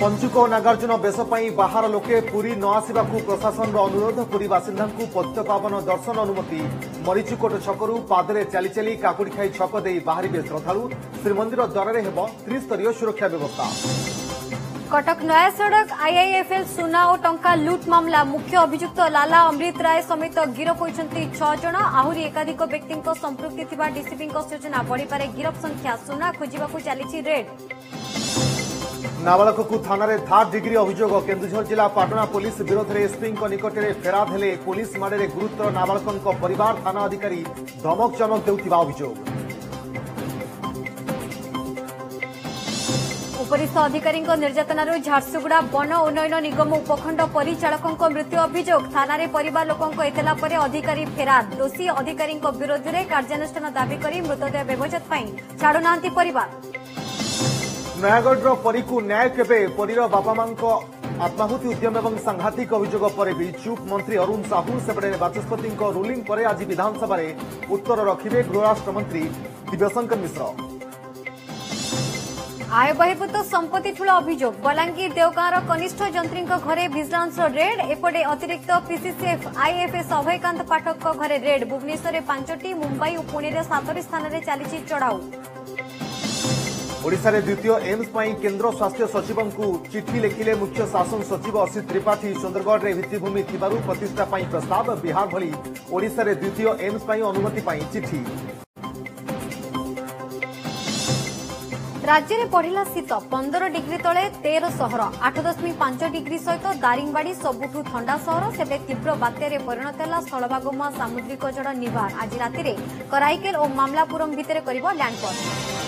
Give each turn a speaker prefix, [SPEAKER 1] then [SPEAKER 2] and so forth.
[SPEAKER 1] ପଞ୍ଚୁକ ନାଗାର୍ଜୁନ ବେଶ ପାଇଁ ବାହାର ଲୋକେ ପୁରୀ ନ ଆସିବାକୁ ପ୍ରଶାସନର ଅନୁରୋଧ ପୁରୀ ବାସିନ୍ଦାଙ୍କୁ ପଦ୍ୟପାବନ ଦର୍ଶନ ଅନୁମତି ମରିଚୁକୋଟ ଛକରୁ ପାଦରେ ଚାଲି ଚାଲି କାକୁଡ଼ିଖାଇ ଛକ ଦେଇ ବାହାରିବେ ଶ୍ରଦ୍ଧାଳୁ ଶ୍ରୀମନ୍ଦିର ଦ୍ୱାରରେ ହେବ ତ୍ରିସ୍ତରୀୟ ସୁରକ୍ଷା ବ୍ୟବସ୍ଥା
[SPEAKER 2] କଟକ ନୟାସଡ଼କ ଆଇଆଇଏଫ୍ଏଲ୍ ସୁନା ଓ ଟଙ୍କା ଲୁଟ୍ ମାମଲା ମୁଖ୍ୟ ଅଭିଯୁକ୍ତ ଲାଲା ଅମୃତ ରାୟ ସମେତ ଗିରଫ ହୋଇଛନ୍ତି ଛଅ ଜଣ ଆହୁରି ଏକାଧିକ ବ୍ୟକ୍ତିଙ୍କ ସମ୍ପୃକ୍ତି ଥିବା ଡିସିପିଙ୍କ ସୂଚନା ବଢ଼ିପାରେ ଗିରଫ ସଂଖ୍ୟା ସୁନା ଖୋଜିବାକୁ ଚାଲିଛି ରେଡ୍
[SPEAKER 1] ନାବାଳକକୁ ଥାନାରେ ଥାର୍ଡ ଡିଗ୍ରୀ ଅଭିଯୋଗ କେନ୍ଦୁଝର ଜିଲ୍ଲା ପାଟଣା ପୋଲିସ ବିରୋଧରେ ଏସ୍ପିଙ୍କ ନିକଟରେ ଫେରାଦ ହେଲେ ପୋଲିସ ମାଡ଼ରେ ଗୁରୁତର ନାବାଳକଙ୍କ ପରିବାର ଥାନା ଅଧିକାରୀ ଧମକ ଚମକ ଦେଉଥିବା ଅଭିଯୋଗ
[SPEAKER 2] ଉପରିସ୍ଥ ଅଧିକାରୀଙ୍କ ନିର୍ଯାତନାରୁ ଝାରସୁଗୁଡ଼ା ବନ ଉନ୍ନୟନ ନିଗମ ଉପଖଣ୍ଡ ପରିଚାଳକଙ୍କ ମୃତ୍ୟୁ ଅଭିଯୋଗ ଥାନାରେ ପରିବାର ଲୋକଙ୍କ ଏତଲା ପରେ ଅଧିକାରୀ ଫେରାଦ ଦୋଷୀ ଅଧିକାରୀଙ୍କ ବିରୋଧରେ କାର୍ଯ୍ୟାନୁଷ୍ଠାନ ଦାବି କରି ମୃତଦେହ ବ୍ୟବଜତ ପାଇଁ ଛାଡ଼ୁନାହାନ୍ତି ପରିବାର
[SPEAKER 1] ନୟାଗଡ଼ର ପରୀକୁ ନ୍ୟାୟ କେବେ ପରୀର ବାପା ମାଙ୍କ ଆତ୍ମାହୁତି ଉଦ୍ୟମ ଏବଂ ସାଂଘାତିକ ଅଭିଯୋଗ ପରେ ବି ଚୁପ୍ ମନ୍ତ୍ରୀ ଅରୁଣ ସାହୁ ସେପଟେ ବାଚସ୍ପତିଙ୍କ ରୁଲିଂ ପରେ ଆଜି ବିଧାନସଭାରେ ଉତ୍ତର ରଖିବେ ଗୃହରାଷ୍ଟ୍ରମନ୍ତ୍ରୀ ଦିବ୍ୟଶଙ୍କର ମିଶ୍ର
[SPEAKER 2] ଆୟ ବହିଭୂତ ସମ୍ପତ୍ତି ଠୁଳ ଅଭିଯୋଗ ବଲାଙ୍ଗୀର ଦେଓଗାଁର କନିଷ୍ଠ ଯନ୍ତ୍ରୀଙ୍କ ଘରେ ଭିଜିଲାନ୍ସର ରେଡ୍ ଏପଟେ ଅତିରିକ୍ତ ପିସିସିଏଫ୍ ଆଇଏଫ୍ଏସ୍ ଅଭୟକାନ୍ତ ପାଠକଙ୍କ ଘରେ ରେଡ୍ ଭୁବନେଶ୍ୱରରେ ପାଞ୍ଚଟି ମୁମ୍ବାଇ ଓ ପୁଣେରେ ସାତଟି ସ୍ଥାନରେ ଚାଲିଛି ଚଢ଼ାଉ
[SPEAKER 1] ওড়িশার দ্বিতীয় এমস পাই কেন্দ্র স্বাস্থ্য সচিবঙ্কু চিঠি লেখিলে মুখ্য শাসন সচিব অসিত ত্রিপাঠী সুন্দরগড়ে ভিত্তিভূমি থিবারু প্রতিষ্ঠা পাই প্রস্তাব বিহার ভলি ওড়িশার দ্বিতীয় এমস পাই অনুমতি পাই চিঠি
[SPEAKER 2] রাজ্যের পড়া শীত পনের ডিগ্রি তলে তের সহর আট দশমিক পাঁচ ডিগ্রি সহ দারিংবাড়ি সবুঠু থা সহর সেবে তীব্র বাত্যার পরিণত হল স্থলভাগমুয়া সামুদ্রিক ঝড় নিভার আজ রাতে কারাইকেল ও মামলাপুরম ভিতরে করব ল্যান্ডফল